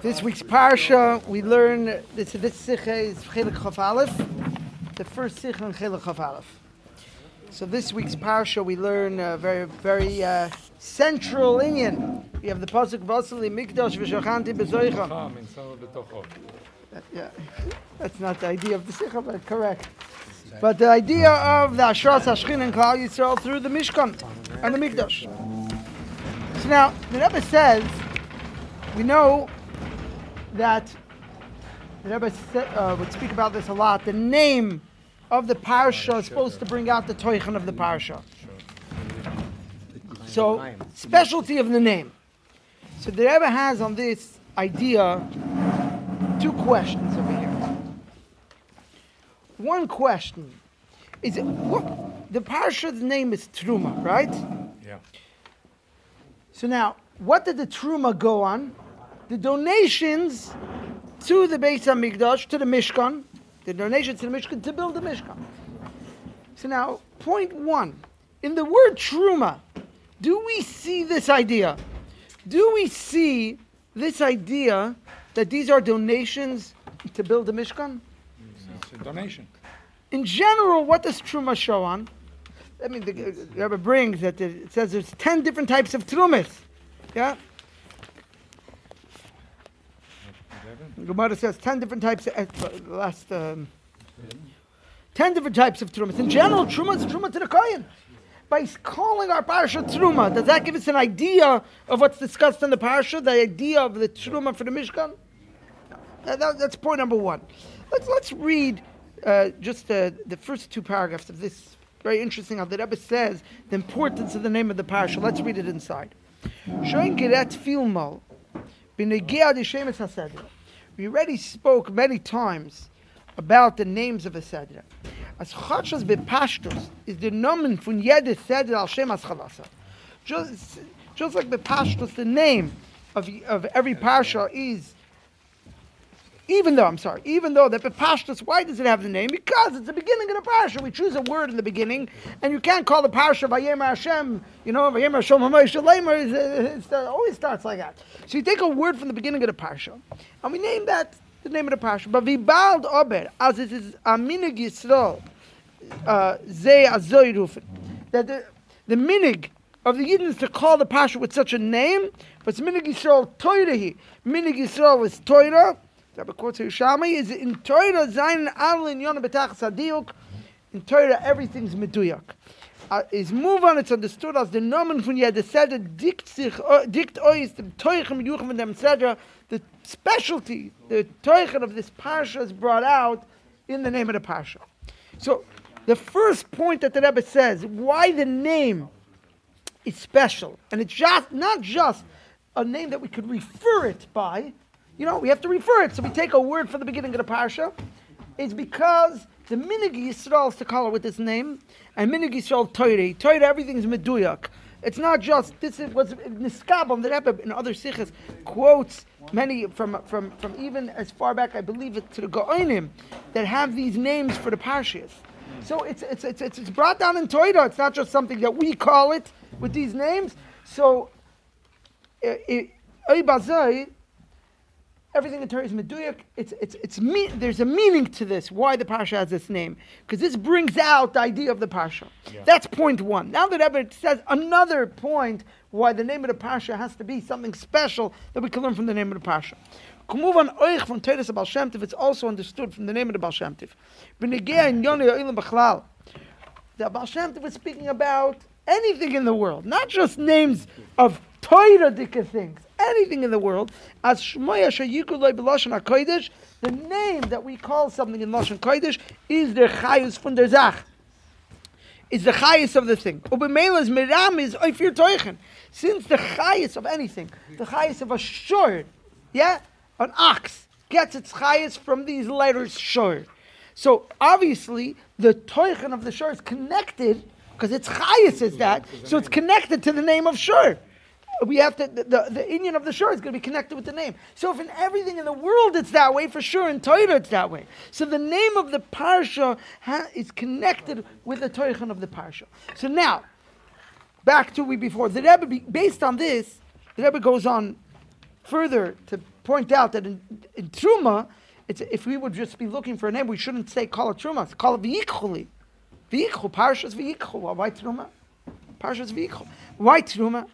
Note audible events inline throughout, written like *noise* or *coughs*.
This week's parsha, we learn this this sikha is Chelik Chaf Aleph, the first sikha in Chelik Chaf Aleph. So this week's parsha, we learn a very very uh, central inyan. We have the pasuk Vasili Mikdash v'Shachanti Bezoicha. Yeah, *laughs* that's not the idea of the sikha, but correct. But the idea of the Ashras Hashchin and Klal Yisrael through the Mishkan and the Mikdash. So now the Rebbe says we know that the Rebbe uh, would speak about this a lot. The name of the parsha is supposed to bring out the toichan of the parsha. So, specialty of the name. So the Rebbe has on this idea two questions over here. One question is what, the parsha's name is Truma, right? Yeah. So now, what did the Truma go on? The donations to the Beis Hamikdash, to the Mishkan, the donations to the Mishkan to build the Mishkan. So now, point one, in the word truma, do we see this idea? Do we see this idea that these are donations to build the Mishkan? It's a donation. In general, what does truma show on? I mean, the, the Rebbe brings that it says there's ten different types of trumas. Yeah, Gemara says ten different types. Of, uh, last um, ten different types of trumas. In general, truma is truma to the kohen. By calling our parasha truma, does that give us an idea of what's discussed in the parasha? The idea of the truma for the mishkan? That, that, that's point number one. Let's let's read uh, just the, the first two paragraphs of this. Very interesting how the Rebbe says the importance of the name of the parasha. Let's read it inside. Showing Geret Filmo, B'negea D'Shemes HaSedra. We already spoke many times about the names of a Sedra. As Chachas Bepashtos is the nomen von jede Sedra al Shem as. Just, just like Bepashtos, the name of, of every Parsha is even though, I'm sorry, even though that Pashtus, why does it have the name? Because it's the beginning of the parsha. We choose a word in the beginning, and you can't call the parsha Vayem Hashem, you know, Vayem Hashem Hamoy It always starts like that. So you take a word from the beginning of the parsha, and we name that the name of the parsha. But Vibald Ober, as it is Aminig Yisrael, uh, Ze Azoy Rufen, that the, the minig of the Yidden to call the parsha with such a name, but it's Minig Yisrael Toirahi. Minig Yisrael is Toirah, Rabbi quotes Yerushalmi is in Torah Zayin Alin Yonah Betach Sadiuk. In Torah, everything's meduyak. Uh, is move on. It's understood as the nomen von jeder Seder dikt sich dikt ois dem Teuchen mit von dem Seder. The specialty, the Teuchen of this parsha is brought out in the name of the parsha. So, the first point that the Rebbe says why the name is special, and it's just not just a name that we could refer it by you know, we have to refer it. So we take a word for the beginning of the parsha. It's because the minig Yisrael is to call it with this name, and minig Yisrael Torah. Torah, everything is meduyak. It's not just this is was niskabam the Rebbe in other sikhs quotes many from from from even as far back I believe it to the Gaonim that have these names for the parshas. So it's it's it's it's brought down in Torah. It's not just something that we call it with these names. So. Eh, eh, it, it, everything in Torah is meduyak. It's, it's, it's me, there's a meaning to this, why the parsha has this name. Because this brings out the idea of the parsha. Yeah. That's point one. Now that Rebbe says another point why the name of the parsha has to be something special that we can learn from the name of the parsha. Kumuvan oich from Teres Baal Shem Tov, it's also understood from the name of the Baal Shem Tov. The Baal Shem Tov is speaking about anything in the world, not just names of Torah things, anything in the world, as Shmoya Shayikuloi B'Lashon HaKodesh, the name that we call something in Lashon Kodesh is the Chayus von der Zach. Is the Chayus of the thing. Ubemela's Miram is Oifir Teuchen. Since the Chayus of anything, the Chayus of a shor, yeah, an ox, gets its Chayus from these letters shor. So obviously, the Teuchen of the shor is connected, because its Chayus is that, so it's connected to the name of shor we have to the, the, the inyan of the shore is going to be connected with the name. So if in everything in the world it's that way, for sure in Torah it's that way. So the name of the parsha ha, is connected with the Torah of the parsha. So now, back to we before the Rebbe. Based on this, the Rebbe goes on further to point out that in, in Truma, if we would just be looking for a name, we shouldn't say call it Truma. Call it V'yichuli. V'yichul, Parshas V'yichul. Why Truma? Parshas V'yichul. Why Truma?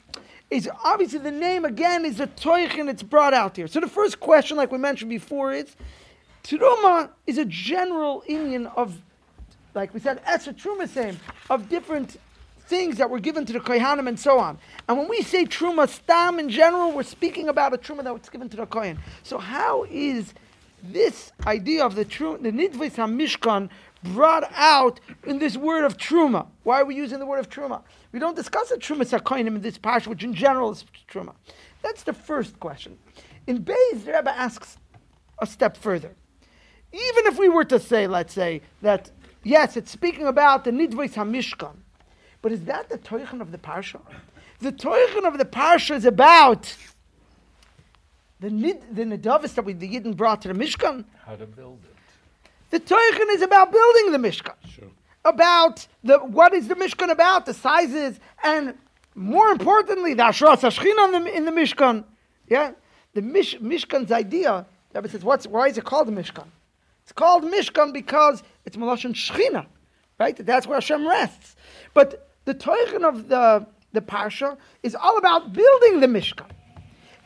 Is obviously the name again is a toichin it's brought out here. So the first question, like we mentioned before, is Truma is a general union of, like we said, Esra Truma same, of different things that were given to the Kohanim and so on. And when we say Truma Stam in general, we're speaking about a Truma that was given to the Kohen. So how is this idea of the Truma, the Nidvis HaMishkan brought out in this word of Truma? Why are we using the word of Truma? We don't discuss the Truma Sakoinim in this parsha, which in general is Truma. That's the first question. In Beis, the Rebbe asks a step further. Even if we were to say, let's say, that yes, it's speaking about the Nidvis HaMishkan, but is that the Teuchen of the Parsha? The Teuchen of the Parsha is about the nid, the Nidavis that we, the Yidden brought to the Mishkan. How to build it. The Teuchen is about building the Mishkan. Sure. About the what is the Mishkan about, the sizes, and more importantly, the Ashras Hashchina in the, in the Mishkan. Yeah? The Mish, Mishkan's idea, the Rebbe says, what's, why is it called the Mishkan? It's called Mishkan because it's Malashon Shechina, right? That's where Hashem rests. But the Teuchen of the, the Parsha is all about building the Mishkan.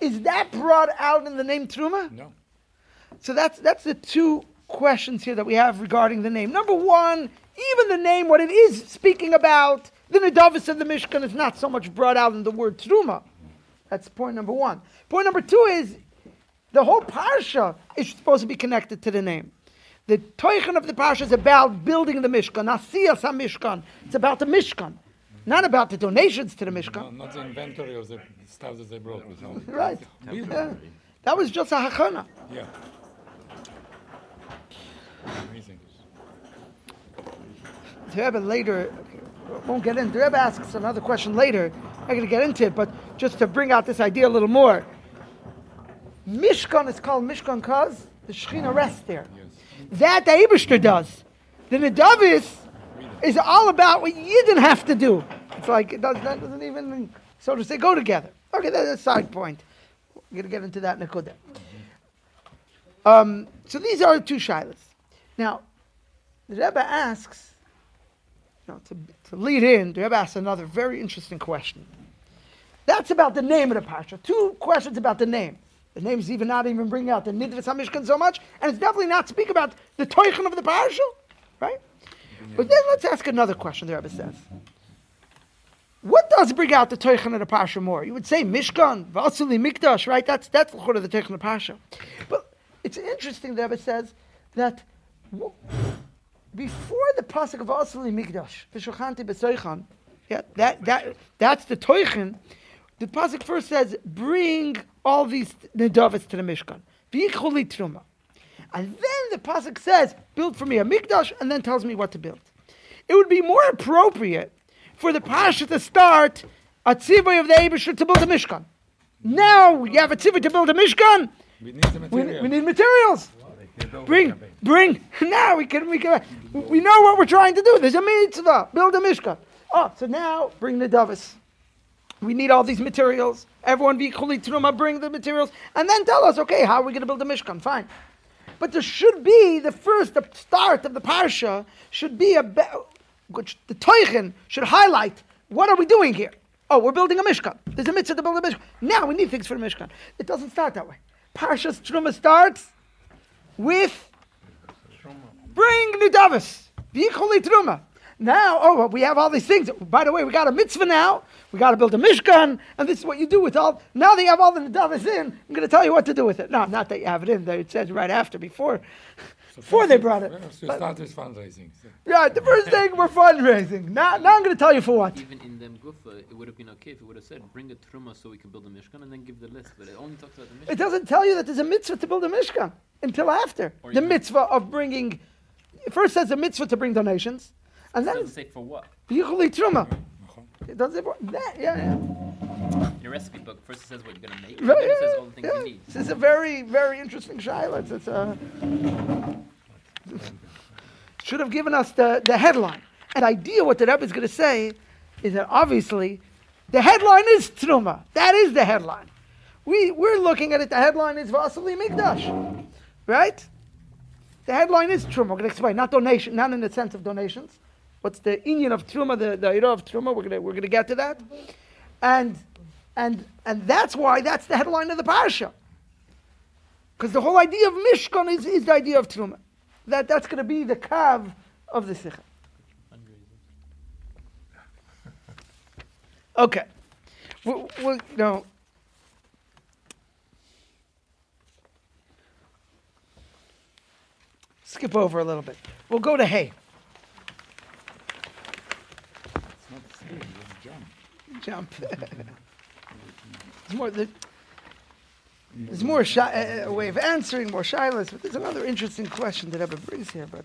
Is that brought out in the name Truma? No. So that's, that's the two questions here that we have regarding the name. Number one, even the name, what it is speaking about, the Nadavis of the Mishkan is not so much brought out in the word Truma. That's point number one. Point number two is the whole Parsha is supposed to be connected to the name. The Teuchen of the Parsha is about building the Mishkan, Asiyas Mishkan. It's about the Mishkan, not about the donations to the No, Mishkan. not the inventory of the stuff that they brought. No. *laughs* Right. Yeah. That was just a hachana. Yeah. Amazing. The Rebbe later, won't get in. The Rebbe asks another question later. I'm going to get into it, but just to bring out this idea a little more. Mishkan is called Mishkan because the Shekhinah rests there. Yes. That the Eberster does. The Nedavis is all about what you didn't have to do. It's like it does, that doesn't even, so to say, go together. Okay, that's a side point. We're going to get into that in a kudah. Um, so these are two shilas. Now, the Rebbe asks, you know, to, to lead in, the Rebbe asks another very interesting question. That's about the name of the parsha. Two questions about the name. The name's even not even bringing out the Nidvis HaMishkan so much, and it's definitely not speaking about the Teuchen of the parsha, right? But then let's ask another question, the Rebbe says. What does bring out the Teuchen of the Pasha more? You would say Mishkan, Vasili Mikdash, right? That's that's the of the Teuchen of the Pasha. But it's interesting, the Rebbe says, that before the pasuk of Vasili Mikdash, V'shochanti b'soichan, yeah, that, that, that's the Teuchen, the pasuk first says, bring all these nedavas to the Mishkan. V'yichuli truma. And then the pasuk says, build for me a mikdash, and then tells me what to build. It would be more appropriate for the pasha to start a tzivay of the Abishter to build a mishkan. Now you have a tzivay to build a mishkan. We need the We, we need materials. Bring, bring. *laughs* Now we can, we can. We know what we're trying to do. There's a mitzvah. Build a mishkan. Oh, so now bring the davis. We need all these materials. Everyone be truma, bring the materials, and then tell us, okay, how are we going to build a mishkan? Fine. But there should be the first, the start of the parsha should be about which the teuchen should highlight. What are we doing here? Oh, we're building a mishkan. There's a mitzvah to build a mishkan. Now we need things for the mishkan. It doesn't start that way. Parshas truma starts with bring nidavis, v'yicholi truma. Now, oh, we have all these things. By the way, we got a mitzvah now. We got to build a mishkan, and this is what you do with all. Now that you have all the nidavis in, I'm going to tell you what to do with it. No, not that you have it in there. It says right after, before, before they brought it. So But- start with fundraising. So Right, the first *laughs* thing we're fundraising. Now, now I'm going to tell you for what. Even in them gufa, uh, it would have been okay if it would have said, bring a truma so we can build a mishkan, and then give the list. But it only talks about the mishkan. It doesn't tell you that there's a mitzvah to build a mishkan until after Or the mitzvah of bringing. It first says a mitzvah to bring donations, and It then doesn't say for what. yichuli truma. It doesn't. that. Yeah, yeah. Your recipe book first says what you're gonna make. Right, yeah, says all the things yeah. you need. This is a very, very interesting shiloh. It's uh, a. Should have given us the, the headline. An idea what the Rebbe is going to say is that obviously the headline is Truma. That is the headline. We, we're looking at it, the headline is Vasily Mikdash. Right? The headline is Truma. I'm going to explain. Not donation, not in the sense of donations, What's the union of Truma, the, the Ira of Truma? We're to, we're to get to that. And, and, and that's why that's the headline of the Parsha. Because the whole idea of Mishkan is, is the idea of Truma. That, that's to be the kav of the Sikha. Okay. We, we, know, skip over a little bit. We'll go to Hay. It's not skiing, it's jump. There's more. The, there's more shy, uh, a way of answering, more shyness, but there's another interesting question that Ebba brings here. But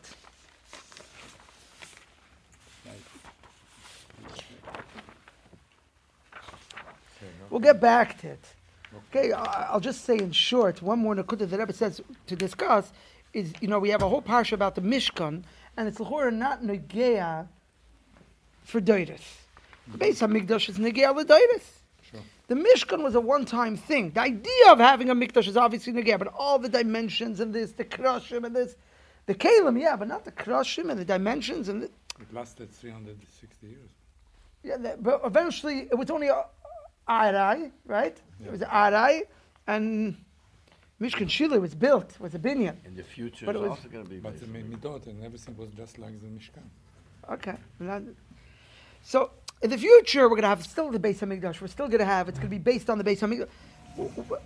we'll get back to it. Okay, I'll just say in short, one more nakuta that Rebbe says to discuss is, you know, we have a whole parsha about the Mishkan, and it's l'chora not negea for doiris. The Beis Hamikdash is negea l'doiris. Sure. The Mishkan was a one-time thing. The idea of having a mikdash is obviously negea, but all the dimensions and this, the krushim and this, the kalim, yeah, but not the krushim and the dimensions and the, It lasted 360 years. yeah, the, but eventually it was only a arai, right? It was arai, and Mishkan Shila was built, was a binyan. In the future, But it's it was- also going to be. But the Midot and everything was just like the Mishkan. Okay. So in the future, we're going to have still the Beis Hamikdash. We're still going to have. It's going to be based on the Beis Hamikdash.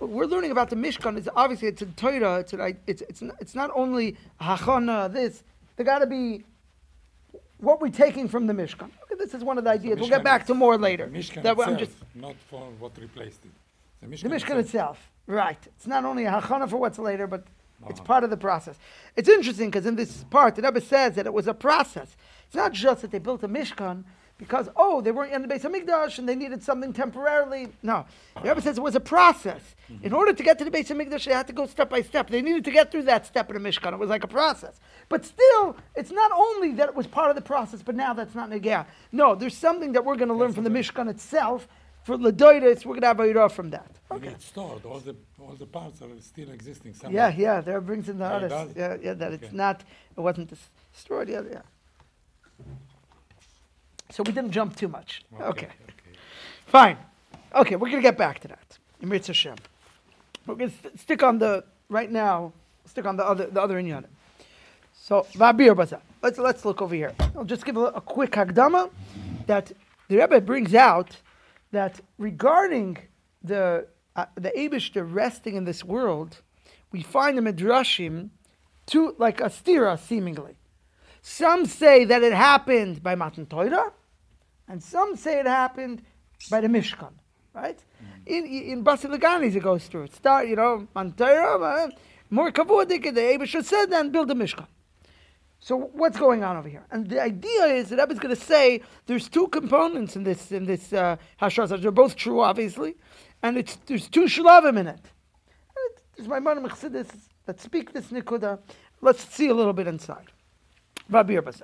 We're learning about the Mishkan. It's obviously it's a Torah. It's an, it's it's not, it's not only hachana. This there got to be what we're taking from the Mishkan. Okay, this is one of the ideas. We'll get back to more later. The Mishkan That itself, I'm just not for what replaced it. The Mishkan, the Mishkan itself. Right. It's not only a hachana for what's later, but it's Uh-huh. part of the process. It's interesting because in this part, the Rebbe says that it was a process. It's not just that they built a Mishkan because, oh, they weren't in the base of Mikdash and they needed something temporarily. No. The Rebbe says it was a process. Mm-hmm. In order to get to the base of Mikdash, they had to go step by step. They needed to get through that step in the Mishkan. It was like a process. But still, it's not only that it was part of the process, but now that's not Negah. No, there's something that we're going to learn from the Mishkan itself. For Ladoides, we're going to have a from that. Okay. It's stored. All the all the parts are still existing somewhere. Yeah, yeah, there brings in the it others. Yeah, yeah, that it's not, it wasn't destroyed. Yeah, yeah. So we didn't jump too much. Okay, okay. fine. Okay, we're gonna get back to that. Mirz Hashem. We're gonna st- stick on the right now. Stick on the other the other inyan. So Vabir Baza. Let's let's look over here. I'll just give a, a quick hagdama that the Rebbe brings out that regarding the uh, the Abishter resting in this world, we find the midrashim to like a stira seemingly. Some say that it happened by Matan Torah, and some say it happened by the Mishkan, right? In in Basi Laganis it goes through. It start, you know, Matan Torah, uh, more kavudik, the Abishter said, then build the Mishkan. So what's going on over here? And the idea is that Rebbe's going to say there's two components in this in this uh. They're both true, obviously, and it's there's two shlavim in it. It- There's my Chassidus that speak this nikuda. Let's see a little bit inside. Rabbi Basa.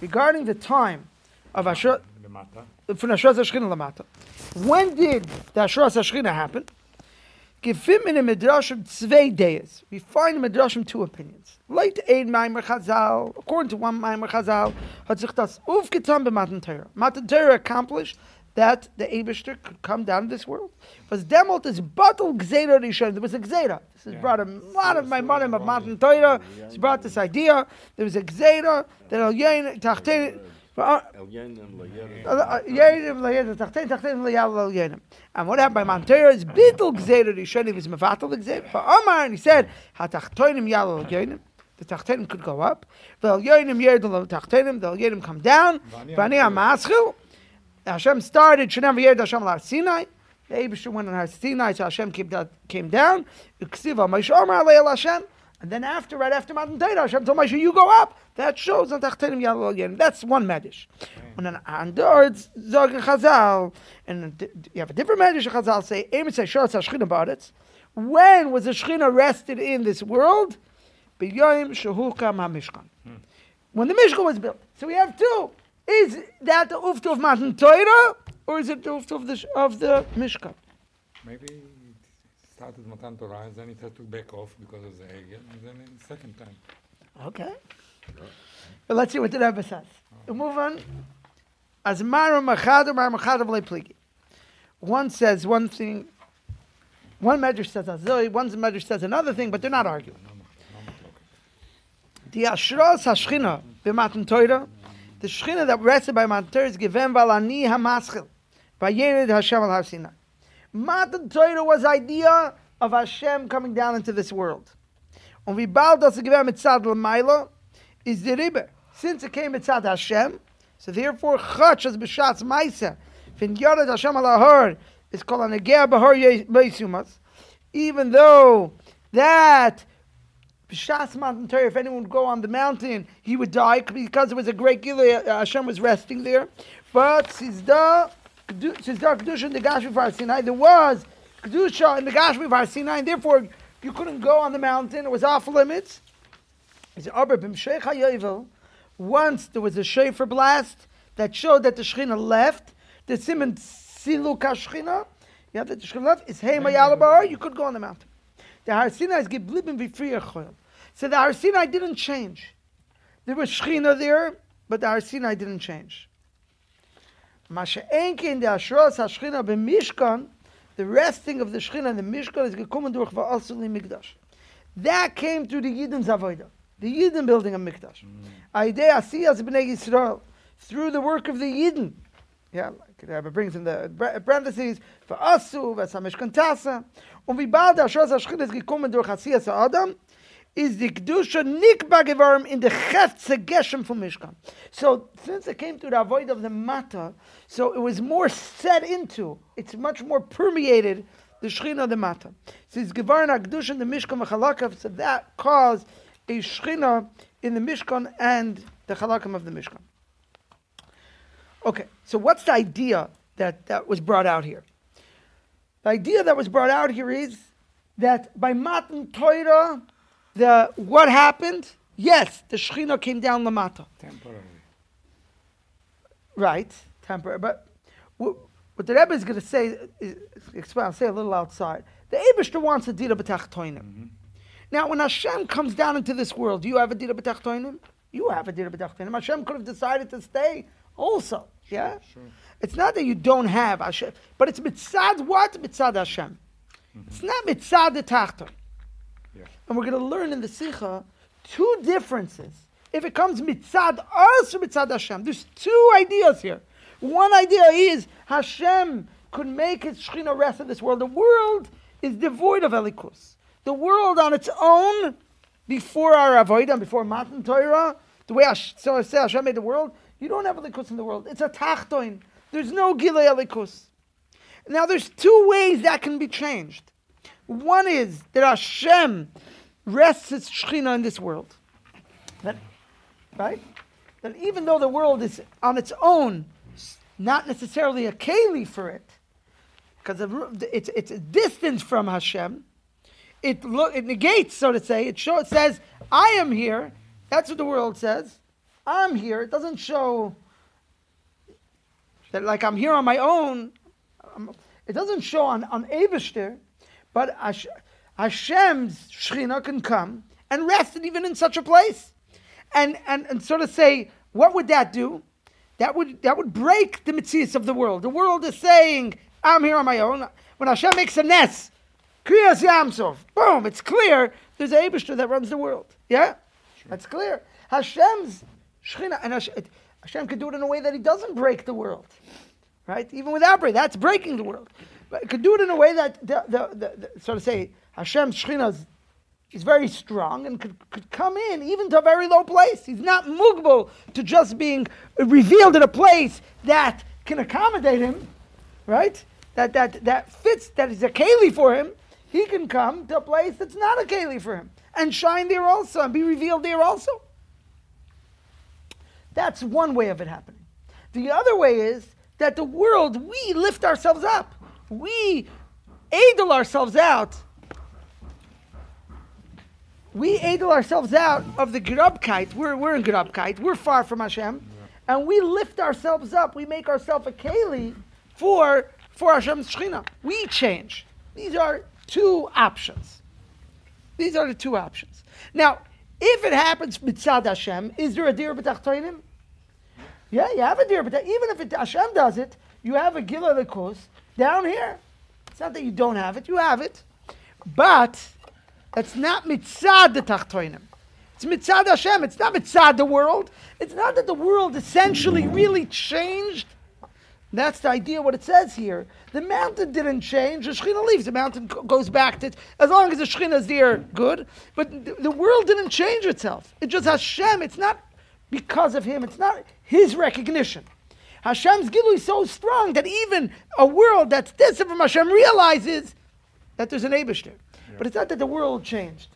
Regarding the time of The from hashras hashchina lamata. When did the hashras hashchina happen? Gifim in a midrashim tzvei days. We find in midrashim two opinions. Late ein maimer chazal, according to one maimer chazal, hat sich das aufgetan bei Matan Torah. Matan Torah accomplished that the Abishter could come down to this world. Was demolt is batal gzeira rishon. There was a gzeira. This has Yeah. brought a lot of my money of Matan Torah. He's brought this idea. There was a gzeira that al yain tachtein. Elyenim, Layerim. Yerim layerim, tachtein tachtein layal al yerim. And what happened by Matan Torah is bitul gzeira rishoni was mevatel gzeira. For Omar, and he said, hatachtoinim yal al yerim. The tachtenim could go up. The yerim yerdel al tachtenim. The al yerim come down. Vani amaschil. Hashem started Shanam v'yerd Hashem al Har Sinai. The Abishter went on Har Sinai, so Hashem came down. Came down. Uksiva Moshe Omar Hashem. And then after, right after Matan Torah, Hashem told Moshe, you go up. That shows on Tachtenim Yal again. That's one medish. And then words, Zog and Chazal, and you have a different medish. Chazal say, Emet say Shor Tzashchin about it. When was the Shechina rested in this world? B'yoyim Shehukam HaMishkan. Hmm. When the Mishkan was built. So we have two. Is that the Uftu of Matan Torah, or is it the roof of the, of the Mishkan? Maybe it started Matan Torah, and then it had to back off because of the Egel, and then in second time. Okay. But let's see what the Rebbe says. We move on. As Mara Machad Mar Machad of Pligi. One says one thing, one medrash says Azoi, one medrash says another thing, but they're not arguing. Machloket. The Ashras HaShchina b'Matan Torah, the Shchina that rested by Matan Torah is given Valani HaMaschil, by Yerid Hashem al Har Sinai. Matan Torah was idea of Hashem coming down into this world. Und wie bald das given mitzad l'mayla is the Ribbe. Since it came mitzad Hashem, so therefore Chach as b'shatz Maisa, fin Yerid Hashem al Har is called an Egea B'Har even though that B'shas Matan Torah, if anyone would go on the mountain, he would die because it was a great gila. Uh, Hashem was resting there. But Sizda, Sizda Kedusha in the Gashmi Far Sinai, there was Kedusha in the Gashmi Far Sinai, and therefore you couldn't go on the mountain. It was off limits. He said, "Aber b'msheich hayovel." Once there was a shofar blast that showed that the Shechina left. The Simon Silu Kashchina. Yeah, that the Shechina left. Is Hey Mayalabar. You could go on the mountain. The Har Sinai is geblieben wie früher choil. So the Har Sinai didn't change. There was Shechina there, but the Har Sinai didn't change. Masha Enke in the Ashros HaShechina b'Mishkan, the resting of the Shechina in the Mishkan is gekommen durch Va'asul Mikdash. That came through the Yidden's Avodah. The Yidden building a Mikdash. Mm. Aidei Asiyas B'nei Yisrael. Through the work of the Yidden. Yeah, the Rebbe uh, brings in the parentheses, Va'asu, V'samishkan Tasa. Und wie bald der Schoß HaShechina ist gekommen durch Asiyas Adam, is the Kedusha nikba geworm in the Chetze Geshem from Mishkan. So, since it came to the avoid of the Mata, so it was more set into, it's much more permeated, the Shechina of the Mata. So it's geworn Kedusha in the Mishkan Machalakav, so that caused a Shechina in the Mishkan and the Chalakam of the Mishkan. Okay, so what's the idea that, that was brought out here? The idea that was brought out here is that by Matan Torah, the what happened? Yes, the Shechina came down Lamata. Temporary. Right, temporary. But what, what the Rebbe is going to say, is, explain, I'll say a little outside. The Abishter wants a Dira B'tachtoinim. Mm-hmm. Now, when Hashem comes down into this world, do you have a Dira B'tachtoinim? You have a Dira B'tachtoinim. Hashem could have decided to stay also. Yeah? Sure. It's not that you don't have Hashem, but it's mitzad what? Mitzad Hashem. Mm-hmm. It's not mitzad the Tachton. Yeah. And we're going to learn in the Sikha two differences. If it comes mitzad us or mitzad Hashem, there's two ideas here. One idea is Hashem could make his Shechina rest in this world. The world is devoid of Elikus. The world on its own, before our Avodah, before Matan Torah, the way Hash- so I say Hashem made the world, you don't have Elikus in the world. It's a Tachtoin. There's no Gilei Elikus. Now there's two ways that can be changed. One is that Hashem rests its Shechina in this world. That, right? That even though the world is on its own, not necessarily a keli for it, because it's, it's a distance from Hashem, it, lo- it negates, so to say, it, show, it says, I am here. That's what the world says. I'm here. It doesn't show that like I'm here on my own. It doesn't show on, on Abishter, but Hashem's Shechina can come and rest even in such a place. And, and, and sort of say, what would that do? That would, that would break the mitzvahs of the world. The world is saying, I'm here on my own. When Hashem makes a nest, Kriyas Yam Suf, boom, it's clear there's a Abishter that runs the world. Yeah? That's clear. Hashem's Shechina, and Hashem, Hashem can do it in a way that he doesn't break the world. Right? Even without break, that's breaking the world. But it could do it in a way that, the, the, the, so to say, Hashem's Shechina is, is very strong and could, could come in even to a very low place. He's not mugbo to just being revealed in a place that can accommodate him, right? That, that, that fits, that is a keli for him. He can come to a place that's not a keli for him and shine there also and be revealed there also. That's one way of it happening. The other way is that the world, we lift ourselves up. We idle ourselves out. We idle ourselves out of the grubkite. We're, we're in grubkite. We're far from Hashem. And we lift ourselves up. We make ourselves a keli for for Hashem's Shechina. We change. These are two options. These are the two options. Now, if it happens mitzad Hashem, is there a dir b'tachtoinim? Yeah, you have a dir, but even if it, Hashem does it, you have a gila lekos down here. It's not that you don't have it; you have it, but it's not mitzad the tachtoinim. It's mitzad Hashem. It's not mitzad the world. It's not that the world essentially really changed. That's the idea. What it says here: the mountain didn't change. The Shekhinah leaves. The mountain go- goes back to as long as the Shekhinah is there, good. But the world didn't change itself. It just Hashem. It's not because of him. It's not his recognition. Hashem's gilu is so strong that even a world that's distant from Hashem realizes that there's an Abish there. But it's not that the world changed.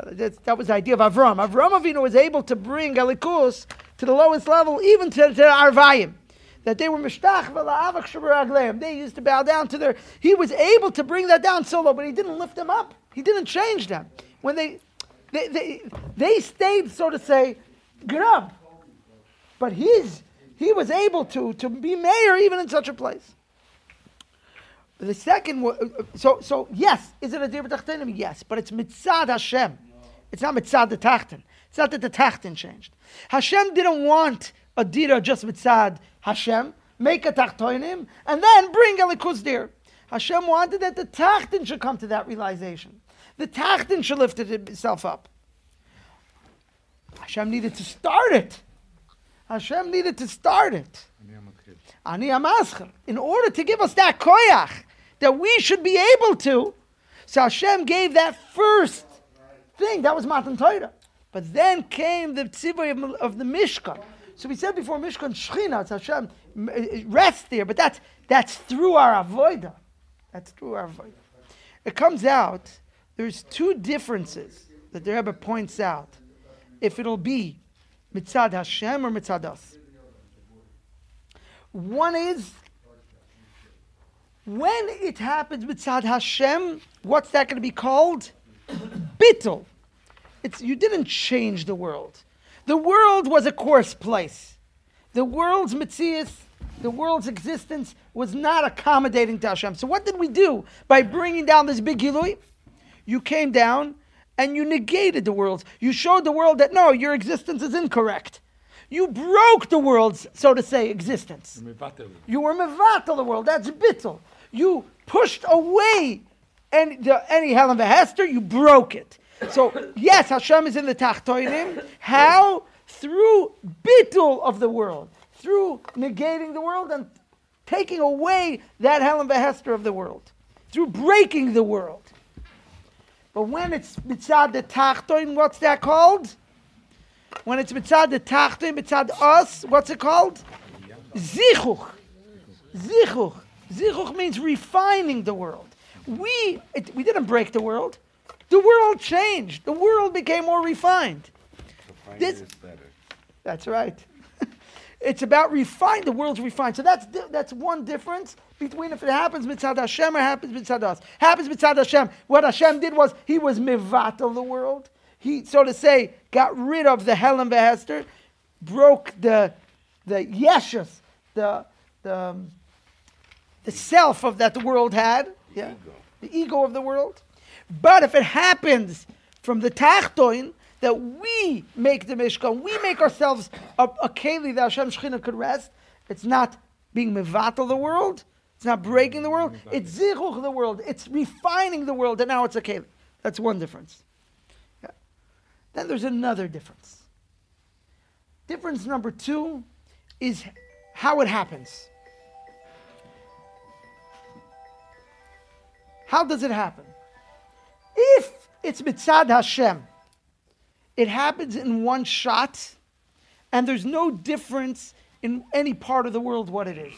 Uh, that's- that was the idea of Avram. Avram Avinu was able to bring Elikus to the lowest level, even to, to the Arvayim. That they were mishtach v'la'avak. They used to bow down to their. He was able to bring that down so low, but he didn't lift them up. He didn't change them. When they, they, they, they stayed, so to say, grub. But he's, he was able to, to be mayor even in such a place. The second, so so yes, is it a dir b'tachtenim? Yes, but it's mitzad Hashem. It's not mitzad the tachten. It's not that the tachten changed. Hashem didn't want a dira just mitzad Hashem, make a tachtoinim, and then bring elikus there. Hashem wanted that the tachten should come to that realization. The tachten should lift itself up. Hashem needed to start it. Hashem needed to start it. Ani In order to give us that koyach, that we should be able to, so Hashem gave that first thing. That was Matan Torah. But then came the tzivay of, the Mishkan. So we said before Mishkan Shechina, it's Hashem uh, uh, rests there, but that's that's through our avoida. That's through our avoida. It comes out there's two differences that the Rebbe points out. If it'll be mitzad Hashem or mitzad us. One is when it happens mitzad Hashem, what's that going to be called? Bittul. It's you didn't change the world. The world was a coarse place. The world's mitzias, the world's existence was not accommodating to Hashem. So what did we do by bringing down this big gilui? You came down and you negated the worlds. You showed the world that no, your existence is incorrect. You broke the world's, so to say, existence. You were mevatel the world. That's bittel. You pushed away any, the, any hell and the Hester. You broke it. So yes, Hashem is in the tachtoinim. How? Through bittul of the world, through negating the world and taking away that hell and the Hester of the world, through breaking the world. But when it's mitzad the Tachtoin, what's that called? When it's mitzad the Tachtoin, mitzad us, what's it called? Zichuch. Zichuch. Zichuch means refining the world. We, it, we didn't break the world. The world changed. The world became more refined. This-. That's right. It's about refine. The world's refined. So that's that's one difference between if it happens mitzad Hashem or happens mitzad us. Happens mitzad Hashem. What Hashem did was he was mivat of the world. He, so to say, got rid of the Helen Behester, broke the the yeshus, the the um, the self of that the world had. Yeah, the ego of the world. But if it happens from the tachtoin that we make the mishkan, we make ourselves a, a keli that Hashem Shechina could rest. It's not being mevatel the world. It's not breaking the world. It's zichuch the world. It's refining the world, and now it's a keli. That's one difference. Yeah. Then there's another difference. Difference number two is how it happens. How does it happen? If it's mitzad Hashem, it happens in one shot, and there's no difference in any part of the world what it is.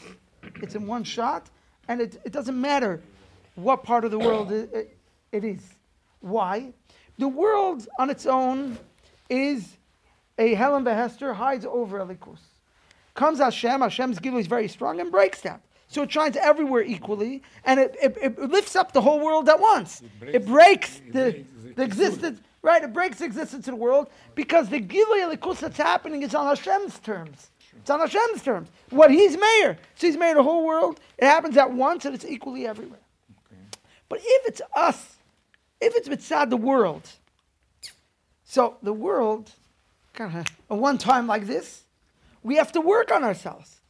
It's in one shot, and it, it doesn't matter what part of the world it, it, it is. Why? The world on its own is a Helen Behester hides over Elikus. Comes Hashem, Hashem's Gilu is very strong and breaks that. So it shines everywhere equally, and it, it, it lifts up the whole world at once. It breaks, breaks- it the, breaks the the existence, right? It breaks the existence of the world because the Gilu Elikus that's happening is on Hashem's terms. It's on Hashem's terms. What He's mayor. So He's mayor of the whole world. It happens at once and it's equally everywhere. But if it's us, if it's mitzad the world, so the world, kind of a one time like this, we have to work on ourselves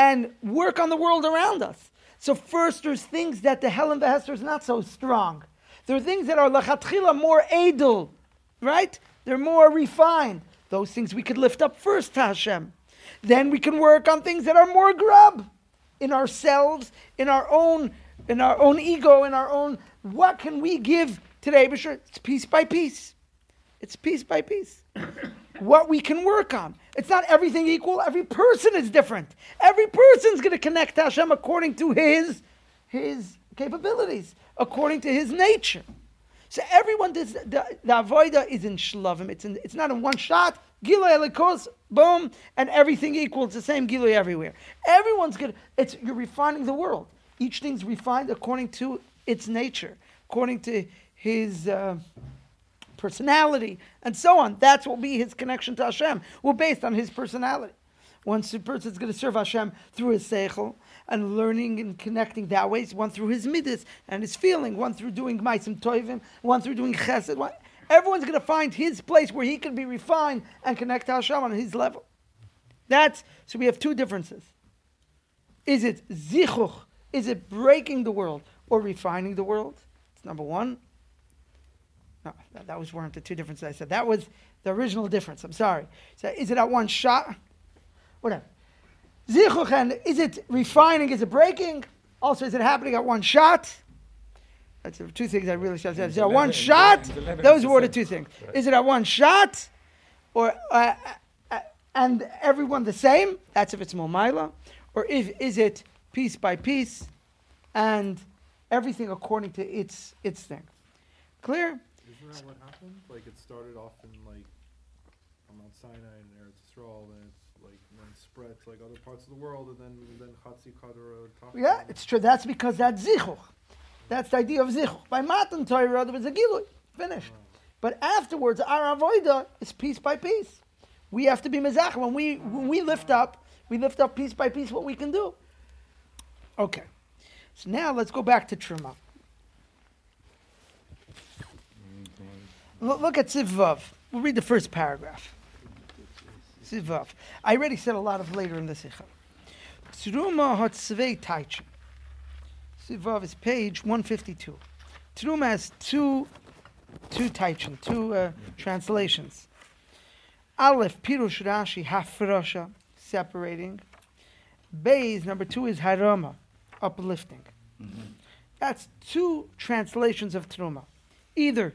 and work on the world around us. So first, there's things that the Helen Hester is not so strong. There are things that are lachatchila more edel, right? They're more refined. Those things we could lift up first to Hashem. Then we can work on things that are more grub in ourselves, in our own, in our own ego, in our own. What can we give today? It's piece by piece. It's piece by piece. What we can work on. It's not everything equal. Every person is different. Every person's going to connect to Hashem according to his, his capabilities, according to his nature. So everyone does the, the avoida is in shlavim. It's in, it's not in one shot. Giloi elikos, boom, and everything equal. It's the same giloi everywhere. Everyone's good. It's you're refining the world. Each thing's refined according to its nature, according to his. Uh, personality, and so on. That's what will be his connection to Hashem. Well, based on his personality. Once a person is going to serve Hashem through his seichel and learning and connecting that way, one through his midas and his feeling, one through doing maisim toivim, one through doing chesed. One, everyone's going to find his place where he can be refined and connect to Hashem on his level. That's so we have two differences. Is it zichuch? Is it breaking the world or refining the world? It's number one. No, that, that was weren't the two differences I said. That was the original difference. I'm sorry. So is it at one shot? Whatever. Zichuchen, is it refining? Is it breaking? Also, is it happening at one shot? That's the two things I really should have said. Is it at one shot? Those were the two things. Is it at one shot? Or uh, uh, and everyone the same? That's if it's Momaila. Or if is it piece by piece and everything according to its its thing. Clear? Isn't that what happened? Like it started off in like on Mount Sinai and Eretz Yisrael, then it's like and then spread to like other parts of the world, and then and then Chatzi Kadra. Yeah, it's true. That's because that's zichuch. That's the idea of zichuch. By Matan Torah, there was a gilui. Finished. But afterwards, our avoida is piece by piece. We have to be mezach. When we when we lift up, we lift up piece by piece what we can do. Okay. So now let's go back to Truma. Look, at Sivav. We'll read the first paragraph. Sivav. I already said a lot of later in the Sikha. Truma hat zwei Teichen. Sivav is page 152. Truma has two, two Teichen, two uh, translations. Aleph, Pirush Rashi, Hafrosha, separating. Beis, number two is Harama, uplifting. That's two translations of Truma. Either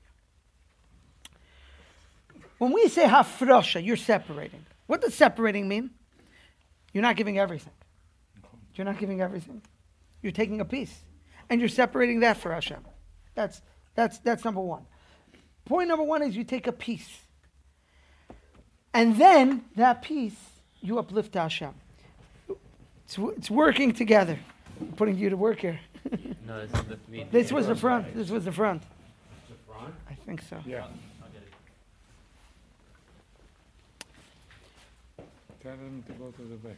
When we say hafrosha, you're separating. What does separating mean? You're not giving everything. You're not giving everything. You're taking a piece, and you're separating that for Hashem. That's that's that's number one. Point number one is you take a piece, and then that piece you uplift to Hashem. It's, it's working together. I'm putting you to work here. No, this is the me. This was the front. This was the front. I think so. Yeah. Tell them to go to the back.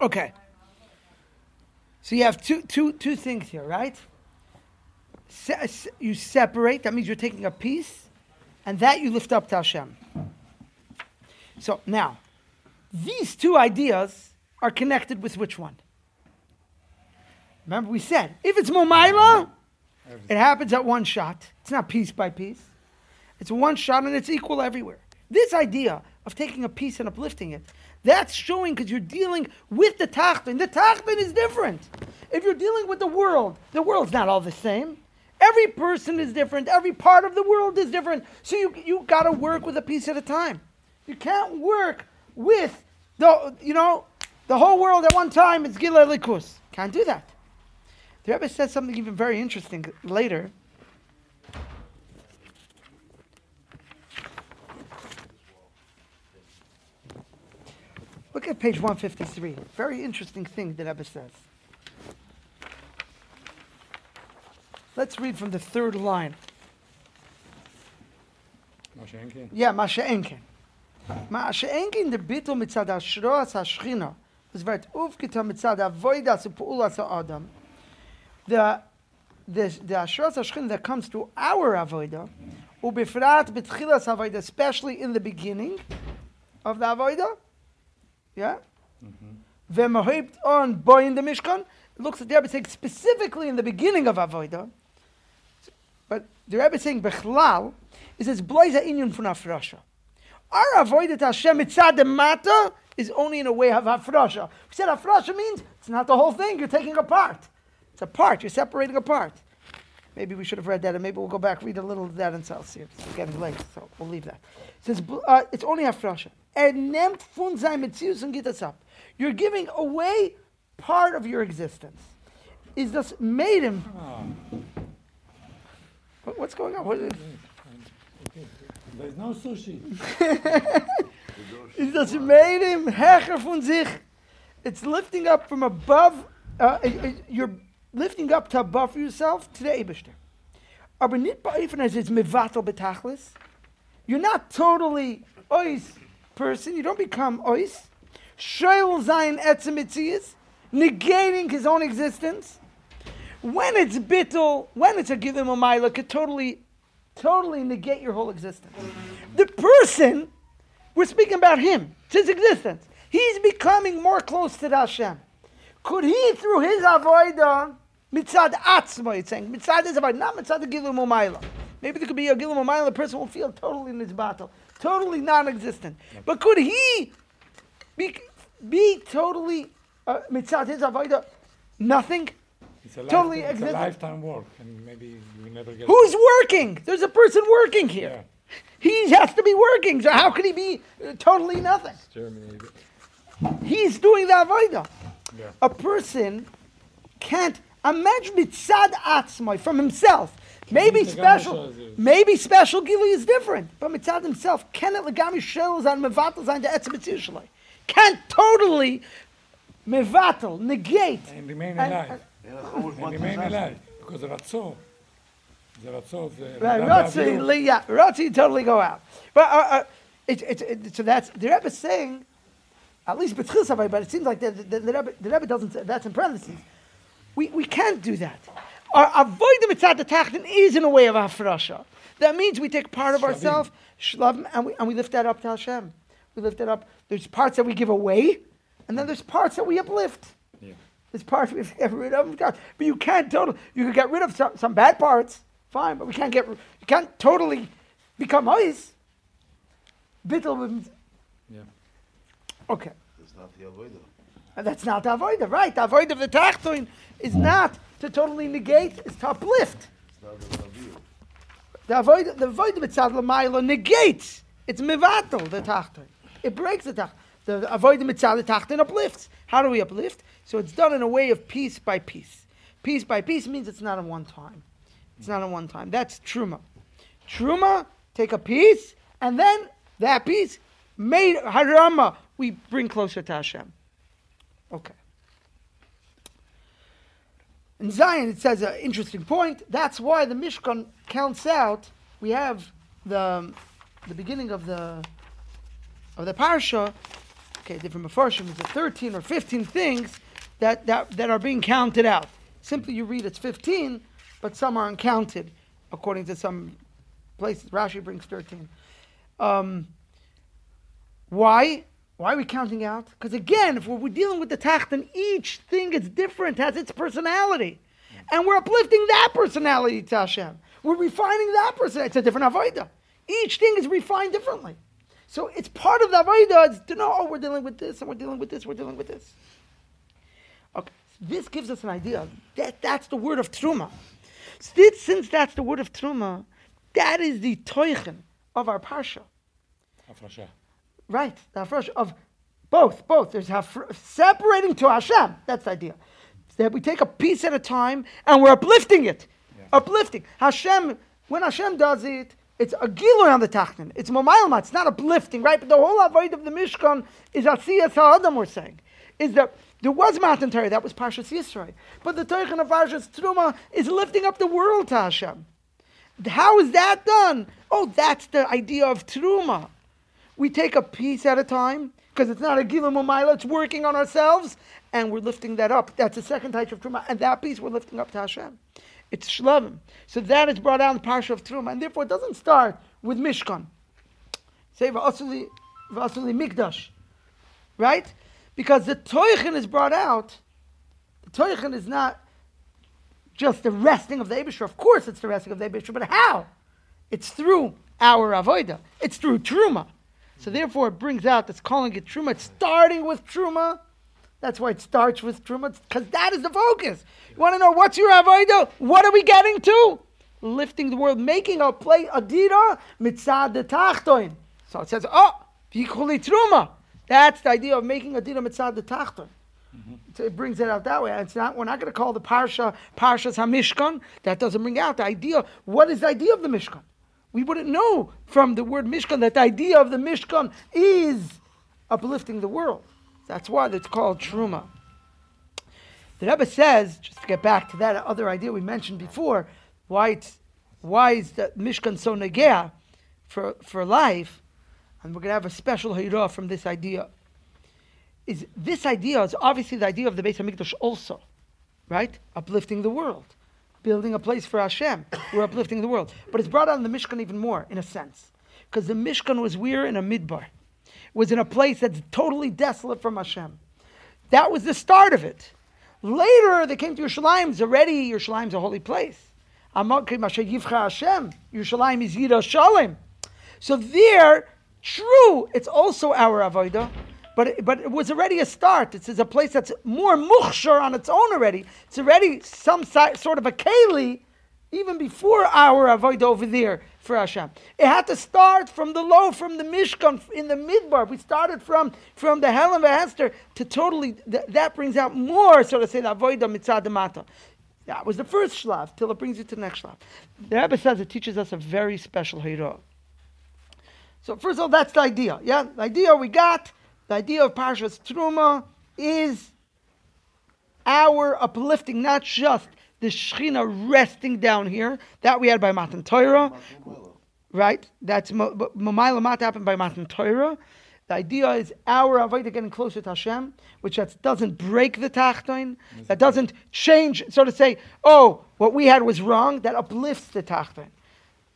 Okay. So you have two, two, two things here, right? Se- you separate, that means you're taking a piece, and that you lift up to Hashem. So now, these two ideas are connected with which one? Remember, we said if it's Momaila, it happens at one shot. It's not piece by piece. It's one shot and it's equal everywhere. This idea of taking a piece and uplifting it, that's showing because you're dealing with the tachtin. The tachtin is different. If you're dealing with the world, the world's not all the same. Every person is different. Every part of the world is different. So you you got to work with a piece at a time. You can't work with the you know the whole world at one time. It's Gila Likus. Can't do that. The Rebbe says something even very interesting later. Look at page 153. Very interesting thing the Rebbe says. Let's read from the third line. Yeah, Masha Enkin. Masha Enkin, the bittul mitzad ashroas hashchina. Was vert ufgetan mitzad avoidas u'pu'ulas ha'adam the the the Ashras Hashchin that comes to our avodah, ubifrat betchilas avodah, especially in the beginning of the avodah, yeah. Mm-hmm. V'mahipt on boy in the Mishkan looks at the Rebbe saying specifically in the beginning of avodah. but the Rebbe saying bechlal is it's blaze inyun from afrasha. Our avodah to Hashem mitzad mata is only in a way of afrasha. We said afrasha means it's not the whole thing; you're taking apart. It's a part. You're separating apart. Maybe we should have read that, and maybe we'll go back read a little of that in Celsius. It's getting late, so we'll leave that. It says uh, it's only afrasha. Nimmt fun sein Metzius und geht das ab. You're giving away part of your existence. Is this made him? Ah, What- What's going on? What is. *laughs* There's no sushi. *laughs* is this made him hecher von sich? It's lifting up from above. Uh, uh, uh, you're lifting up to above yourself to the Eibishter. Aber nicht it's mevatel betachlis. You're not totally ois person. You don't become ois. Shoel zayin etzemitzias, negating his own existence. When it's bittul, when it's a givim a could totally, totally negate your whole existence. The person, we're speaking about him, it's his existence. He's becoming more close to the Hashem. Could he, through his avodah, mitzad atzma, it's saying, mitzad is avodah, not mitzad gilum umayla. Maybe there could be a gilum umayla, the person will feel totally in his battle, totally non-existent. But could he be, be totally, uh, mitzad his avodah, nothing? It's a, Totally lifetime, it's a lifetime work, and maybe we never get. Who's working? There's a person working here. Yeah. He has to be working, so how could he be uh, totally nothing? He's doing the avodah. Yeah. A person can't imagine mitzad atzmai from himself. Maybe special, maybe special gili is different, but mitzad himself cannot legami shells on mevatel on the etzem Can't totally mevatel negate. And remain And- alive. And remain alive. Because Ratzor, the Ratzor of the. Right, Rabbi Ratzi, Avihu, li- yeah, Ratzi totally go out. But uh, uh, it's it's it, so that's the Rebbe is saying, at least B'tchil Savai, but it seems like the, the, the, Rebbe, the Rebbe doesn't say, that's in parentheses. We, we can't do that. Our avoid mitzad the tachten is in a way of hafrasha. That means we take part of ourselves, shlavim, and we, and we lift that up to Hashem. We lift it up. There's parts that we give away, and then there's parts that we uplift. Yeah. There's parts we have *laughs* to get rid of. But you can't totally. You can get rid of some, some bad parts, fine, but we can't get. You can't totally become ice. Bittel. Yeah. Okay. That's not the avodah. That's not the avoid, right? The avoid of the tachtoin is not to totally negate, it's to uplift. The. The avoid, the avoid of mitzad l'maylo negates. It's mivatel, the tachtoin. It breaks the tachtoin. The avoid of mitzad the tachtoin uplifts. How do we uplift? So it's done in a way of piece by piece. Piece by piece means it's not in one time. It's not in one time. That's truma. Truma, take a piece, and then that piece, made harama, we bring closer to Hashem. Okay. In Zion, it says an interesting point. That's why the Mishkan counts out. We have the the beginning of the of the parsha. Okay, different mafarshim is it 13 or 15 things that, that that are being counted out. Simply, you read it's 15, but some are uncounted according to some places. Rashi brings 13. Um, why? Why are we counting out? Because again, if we're dealing with the Tachton, each thing is different, has its personality. And we're uplifting that personality to Hashem. We're refining that person. It's a different Avodah. Each thing is refined differently. So it's part of the Avodah. To know, oh, we're dealing with this, and we're dealing with this, we're dealing with this. Okay, this gives us an idea. That, that's the word of Truma. Since that's the word of Truma, that is the Toichen of our Parsha. Right, the hafresh of both, both. There's hafr- separating to Hashem. That's the idea. That we take a piece at a time and we're uplifting it. Uplifting. Hashem, when Hashem does it, it's a gilui on the tachtin. It's momayilma. It's not uplifting, right? But the whole avoid of the Mishkan is asiyas ha'adam, we're saying. Is that there was Matan Torah, that was Parshas Yisro. But the Teichen of Parshas Truma is lifting up the world to Hashem. How is that done? Oh, that's the idea of Truma. We take a piece at a time because it's not a Gilam Umayla, it's working on ourselves, and we're lifting that up. That's the second type of Truma, and that piece we're lifting up to Hashem. It's Shlavim. So that is brought out in the Parsha of Truma, and therefore it doesn't start with Mishkan. Say V'asuli Mikdash. Right? Because the Toichen is brought out. The Toichen is not just the resting of the Abishter. Of course it's the resting of the Abishter, but how? It's through our Avodah. It's through Truma. So therefore it brings out that's calling it Truma. It's starting with Truma. That's why it starts with Truma, because that is the focus. You want to know what's your Avodah? What are we getting to? Lifting the world, making a play, Adira, mitzad tachtoin. So it says, oh, Vichuli Truma. That's the idea of making Adira mitzad tachtoin. Mm-hmm. So it brings it out that way. It's not. We're not going to call the parsha parshas hamishkan. That doesn't bring out the idea. What is the idea of the mishkan? We wouldn't know from the word mishkan that the idea of the mishkan is uplifting the world. That's why it's called truma. The Rebbe says, just to get back to that other idea we mentioned before, why it's why is the mishkan so negea for for life, and we're going to have a special hira from this idea is this idea is obviously the idea of the Beis Hamikdash also, right? Uplifting the world, building a place for Hashem. We're *coughs* uplifting the world, but it's brought out in the Mishkan even more, in a sense, because the Mishkan was where in a midbar, it was in a place that's totally desolate from Hashem. That was the start of it. Later, they came to Yerushalayim. Already Yerushalayim's a holy place. Yerushalayim is Yira Shalem. So there, true, it's also our avodah, but it, but it was already a start. It's, it's a place that's more mukhshar on its own already. It's already some si- sort of a keli, even before our avodah over there for Hashem. It had to start from the low, from the Mishkan, in the Midbar. We started from from the Helen Hester to totally, th- that brings out more, so to say, the avodah mitzad mata. That was the first shlav, till it brings you to the next shlav. The Rebbe says it teaches us a very special hira. So first of all, that's the idea. Yeah, the idea we got, the idea of Parshas Truma is our uplifting, not just the Shechina resting down here that we had by Matan Torah, right? That's Mamayla Mat happened by Matan Torah. The idea is our avodah getting closer to Hashem, which that doesn't break the tachton, that doesn't change, so to say, oh, what we had was wrong, that uplifts the tachton.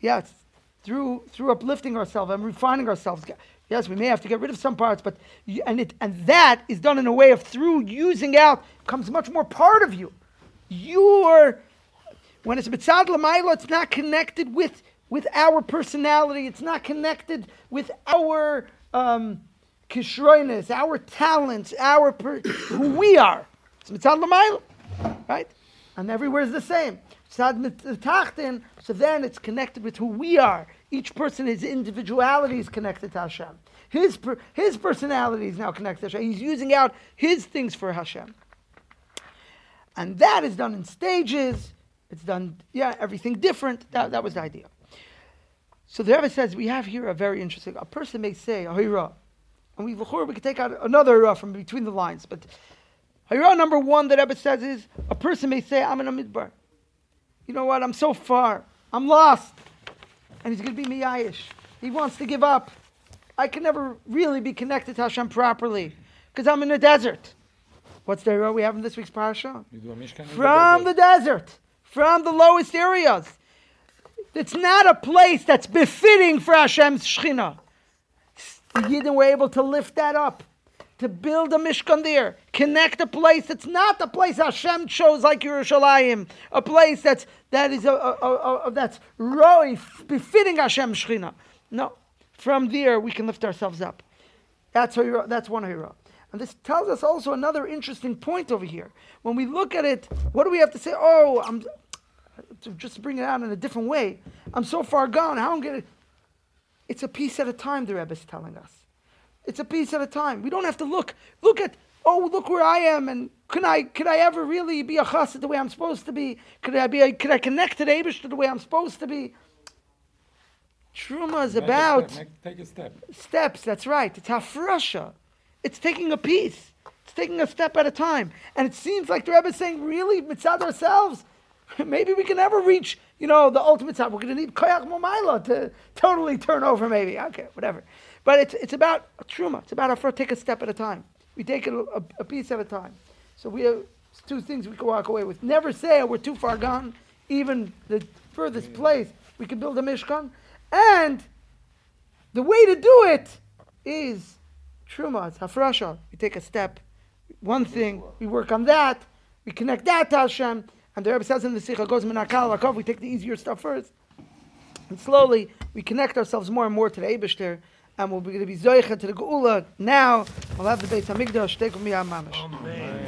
Yes, through through uplifting ourselves and refining ourselves. Yes, we may have to get rid of some parts, but you, and it and that is done in a way of through using out comes much more part of you. Your when it's mitzad l'maylo, it's not connected with with our personality. It's not connected with our um, kishroiness, our talents, our per, who we are. It's mitzad l'maylo, right? And everywhere is the same. So then it's connected with who we are. Each person, his individuality is connected to Hashem. His, his personality is now connected to Hashem. He's using out his things for Hashem. And that is done in stages. It's done, yeah, everything different. That, that was the idea. So the Rebbe says we have here a very interesting. A person may say Hira, and we we can take out another Hira from between the lines. But Hira number one that Rebbe says is a person may say I'm in a midbar. You know what? I'm so far. I'm lost, and he's going to be miyayish. He wants to give up. I can never really be connected to Hashem properly because I'm in the desert. What's the Hira we have in this week's parasha? You do a Mishkan in From the desert, from the lowest areas. It's not a place that's befitting for Hashem's Shechina. The Yidden were able to lift that up, to build a Mishkan there, connect a place that's not the place Hashem chose like Yerushalayim, a place that's that is a, a, a, a that's roi, befitting Hashem's Shechina. No, from there we can lift ourselves up. That's hero, that's one hero. And this tells us also another interesting point over here. When we look at it, what do we have to say? Oh, I'm to just bring it out in a different way. I'm so far gone. How am I going to? It's a piece at a time. The Rebbe is telling us. It's a piece at a time. We don't have to look. Look at. Oh, look where I am, and can I can I ever really be a chassid the way I'm supposed to be? Could I be? A, could I connect to the Eibush the way I'm supposed to be? Truma is Make about step, make- Take a step. steps. That's right. It's hafrasha. It's taking a piece. It's taking a step at a time. And it seems like the Rebbe is saying, really, mitzad ourselves, *laughs* maybe we can never reach, you know, the ultimate top. We're going to need koyach momaila to totally turn over, maybe. Okay, whatever. But it's, it's about a truma. It's about our take a step at a time. We take it a, a, piece at a time. So we have two things we can walk away with. Never say oh, we're too far gone. Even the furthest place, we can build a mishkan. And the way to do it is truma, it's hafrasha. We take a step, one thing, we work on that, we connect that to Hashem, and the Rebbe says in the Sikha goes minakal we take the easier stuff first, and slowly we connect ourselves more and more to the Eibishter, and we're going to be zoicha to the Geula now. We'll have the Beit Hamikdash. Take with me, Mamish.